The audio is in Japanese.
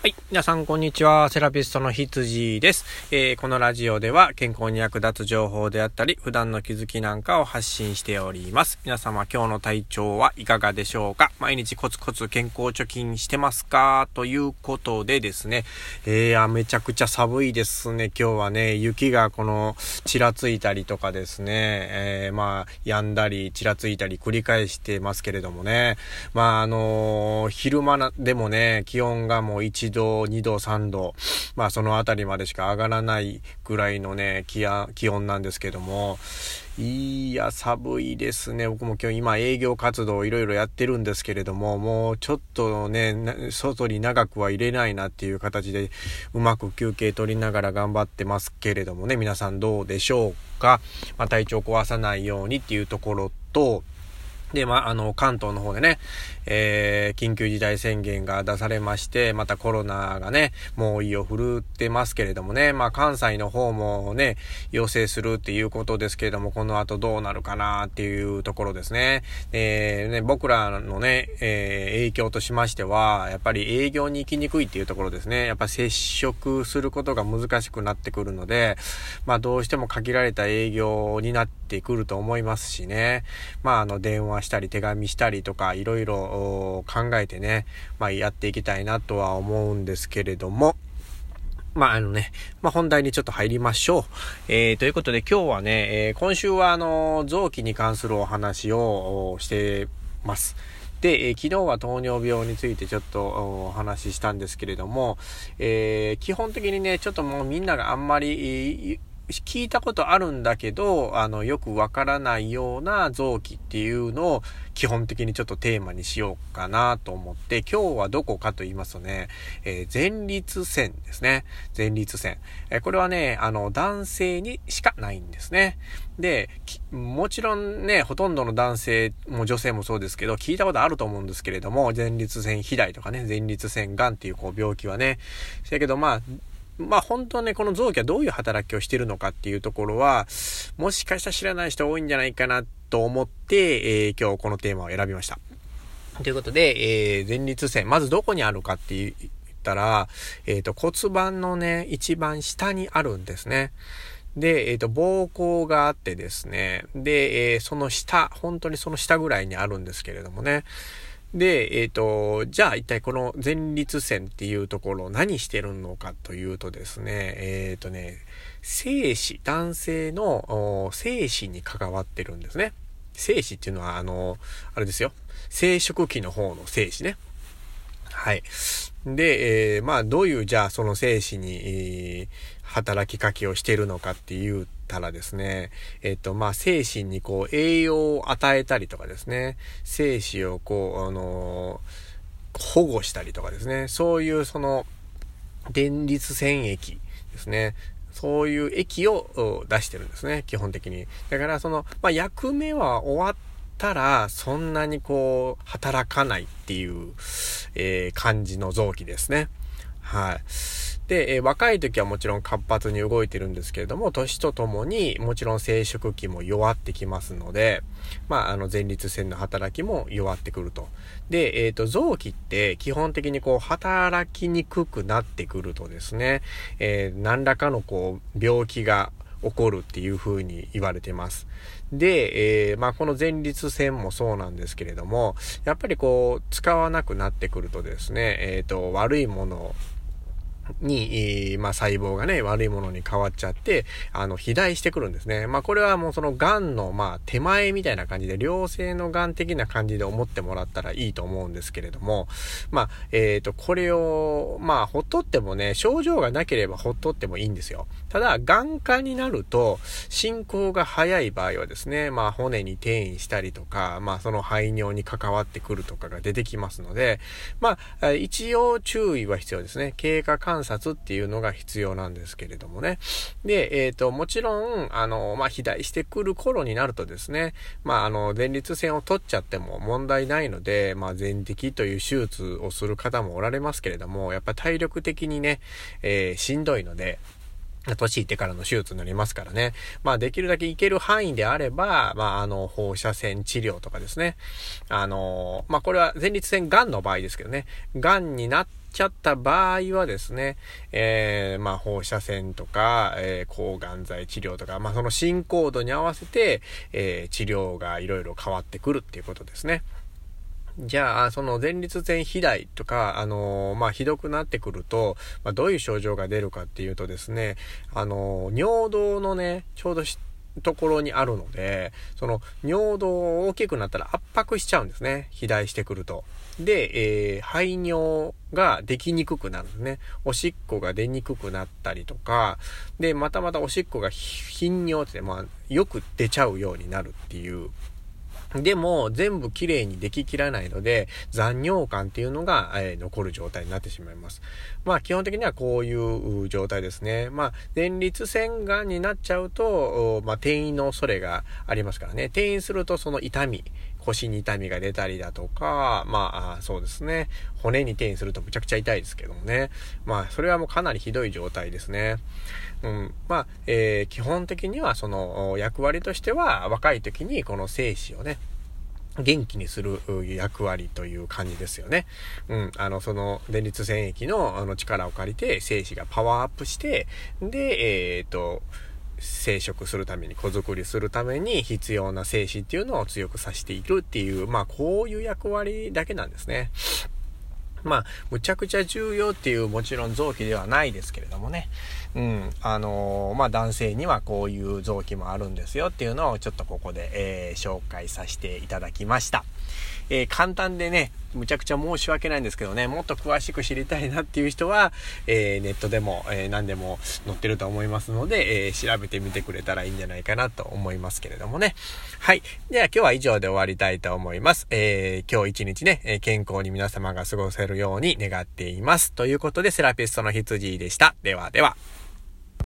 はい。皆さん、こんにちは。セラピストの羊です。えー、このラジオでは健康に役立つ情報であったり、普段の気づきなんかを発信しております。皆様、今日の体調はいかがでしょうか？毎日コツコツ健康貯金してますか？ということでですね。えー、めちゃくちゃ寒いですね。今日はね、雪がこの、ちらついたりとかですね。えー、まあ、止んだり、ちらついたり繰り返してますけれどもね。まあ、あのー、昼間でもね、気温がもう1 1度、2度、3度、まあその辺りまでしか上がらないぐらいのね、気気温なんですけども、いや、寒いですね。僕も今日今営業活動いろいろやってるんですけれども、もうちょっとね、外に長くは入れないなっていう形で、うまく休憩取りながら頑張ってますけれどもね、皆さんどうでしょうか？まあ、体調壊さないようにっていうところと、で、まあ、あの、関東の方でね、えー、緊急事態宣言が出されまして、またコロナがね、猛威を振るってますけれどもね、まあ、関西の方もね、要請するっていうことですけれども、この後どうなるかなっていうところですね。えー、ね、僕らのね、えー、影響としましては、やっぱり営業に行きにくいっていうところですね。やっぱ接触することが難しくなってくるので、まあ、どうしても限られた営業になってくると思いますしね。まあ、あの、電話したり手紙したりとかいろいろ考えてね、まあやっていきたいなとは思うんですけれども、まあ、あのね、まあ、本題にちょっと入りましょう。えー、ということで今日はね、えー、今週はあの、臓器に関するお話をしてます。で、えー、昨日は糖尿病についてちょっとお話ししたんですけれども、えー、基本的にね、ちょっともうみんながあんまり聞いたことあるんだけど、あの、よくわからないような臓器っていうのを基本的にちょっとテーマにしようかなと思って、今日はどこかと言いますとね、えー、前立腺ですね。前立腺。えー、これはね、あの、男性にしかないんですね。で、もちろんね、ほとんどの男性も女性もそうですけど、聞いたことあると思うんですけれども、前立腺肥大とかね、前立腺癌っていうこう病気はね。だけどまあ、まあ本当はね、この臓器はどういう働きをしているのかっていうところは、もしかしたら知らない人多いんじゃないかなと思って、えー、今日このテーマを選びました。ということで、えー、前立腺、まずどこにあるかって言ったら、えっ、ー、と骨盤のね、一番下にあるんですね。で、えっ、ー、と、膀胱があってですね、で、えー、その下、本当にその下ぐらいにあるんですけれどもね、で、えっ、ー、と、じゃあ一体この前立腺っていうところ何してるのかというとですね、えっ、ー、とね、精子、男性の精子に関わってるんですね。精子っていうのは、あの、あれですよ。生殖器の方の精子ね。はい。で、えー、まあ、どういう、じゃあ、その精子に、えー、働きかけをしてるのかっていうたらですね、えっと、まあ、精神にこう、栄養を与えたりとかですね、精子をこう、あの保護したりとかですね、そういうその、電立腺液ですね、そういう液を出してるんですね、基本的に。だからその、まあ、役目は終わったら、そんなにこう、働かないっていう、えー、感じの臓器ですね。はい。で、えー、若い時はもちろん活発に動いてるんですけれども、年とともにもちろん生殖器も弱ってきますので、まあ、あの前立腺の働きも弱ってくると。で、えっ、ー、と、臓器って基本的にこう働きにくくなってくるとですね、えー、何らかのこう病気が起こるっていう風に言われてます。で、えー、まあ、この前立腺もそうなんですけれども、やっぱりこう、使わなくなってくるとですね、えっ、ー、と、悪いものに、まあ、細胞がね、悪いものに変わっちゃって、あの、肥大してくるんですね。まあ、これはもうその癌の、まあ、手前みたいな感じで、良性の癌的な感じで思ってもらったらいいと思うんですけれども、まあ、えっ、ー、と、これを、まあ、ほっとってもね、症状がなければほっとってもいいんですよ。ただ、癌化になると、進行が早い場合はですね、まあ、骨に転移したりとか、まあ、その排尿に関わってくるとかが出てきますので、まあ、一応注意は必要ですね。経過観観察っていうのが必要なんですけれどもね。で、えっ、ー、と、もちろん、あの、まあ、肥大してくる頃になるとですね、まあ、あの、前立腺を取っちゃっても問題ないので、まあ、全摘という手術をする方もおられますけれども、やっぱ体力的にね、えー、しんどいので、年いってからの手術になりますからね。まあできるだけいける範囲であれば、まああの放射線治療とかですね。あの、まあこれは前立腺癌の場合ですけどね。癌になってちゃった場合はですね、えー、まあ放射線とか、えー、抗がん剤治療とか、まあその進行度に合わせて、えー、治療がいろいろ変わってくるっていうことですね。じゃあ、その前立腺肥大とか、あのー、まあ、ひどくなってくると、まあ、どういう症状が出るかっていうとですね、あのー、尿道のね、ちょうどところにあるので、その尿道大きくなったら圧迫しちゃうんですね。肥大してくると。で、えー、排尿ができにくくなるんですね。おしっこが出にくくなったりとか、で、またまたおしっこが頻尿って、まあ、よく出ちゃうようになるっていうでも、全部綺麗にでききらないので、残尿感っていうのが、えー、残る状態になってしまいます。まあ、基本的にはこういう状態ですね。まあ、前立腺がんになっちゃうと、まあ、転移の恐れがありますからね。転移するとその痛み、腰に痛みが出たりだとか、まあ、そうですね。骨に転移するとむちゃくちゃ痛いですけどもね。まあ、それはもうかなりひどい状態ですね。うん。まあ、えー、基本的にはその役割としては若い時にこの精子をね、元気にする役割という感じですよね。うん。あの、その、電立腺液のあの力を借りて、精子がパワーアップして、で、えっ、と、生殖するために、子作りするために必要な精子っていうのを強くさせていくっていう、まあ、こういう役割だけなんですね。まあ、むちゃくちゃ重要っていうもちろん臓器ではないですけれどもね。うん。あのー、まあ男性にはこういう臓器もあるんですよっていうのをちょっとここで、えー、紹介させていただきました。えー、簡単でね、むちゃくちゃ申し訳ないんですけどね、もっと詳しく知りたいなっていう人は、えー、ネットでも、えー、何でも載ってると思いますので、え調べてみてくれたらいいんじゃないかなと思いますけれどもね。はい。では今日は以上で終わりたいと思います。え今日一日ね、健康に皆様が過ごせるように願っています。ということで、セラピストの羊でした。ではでは。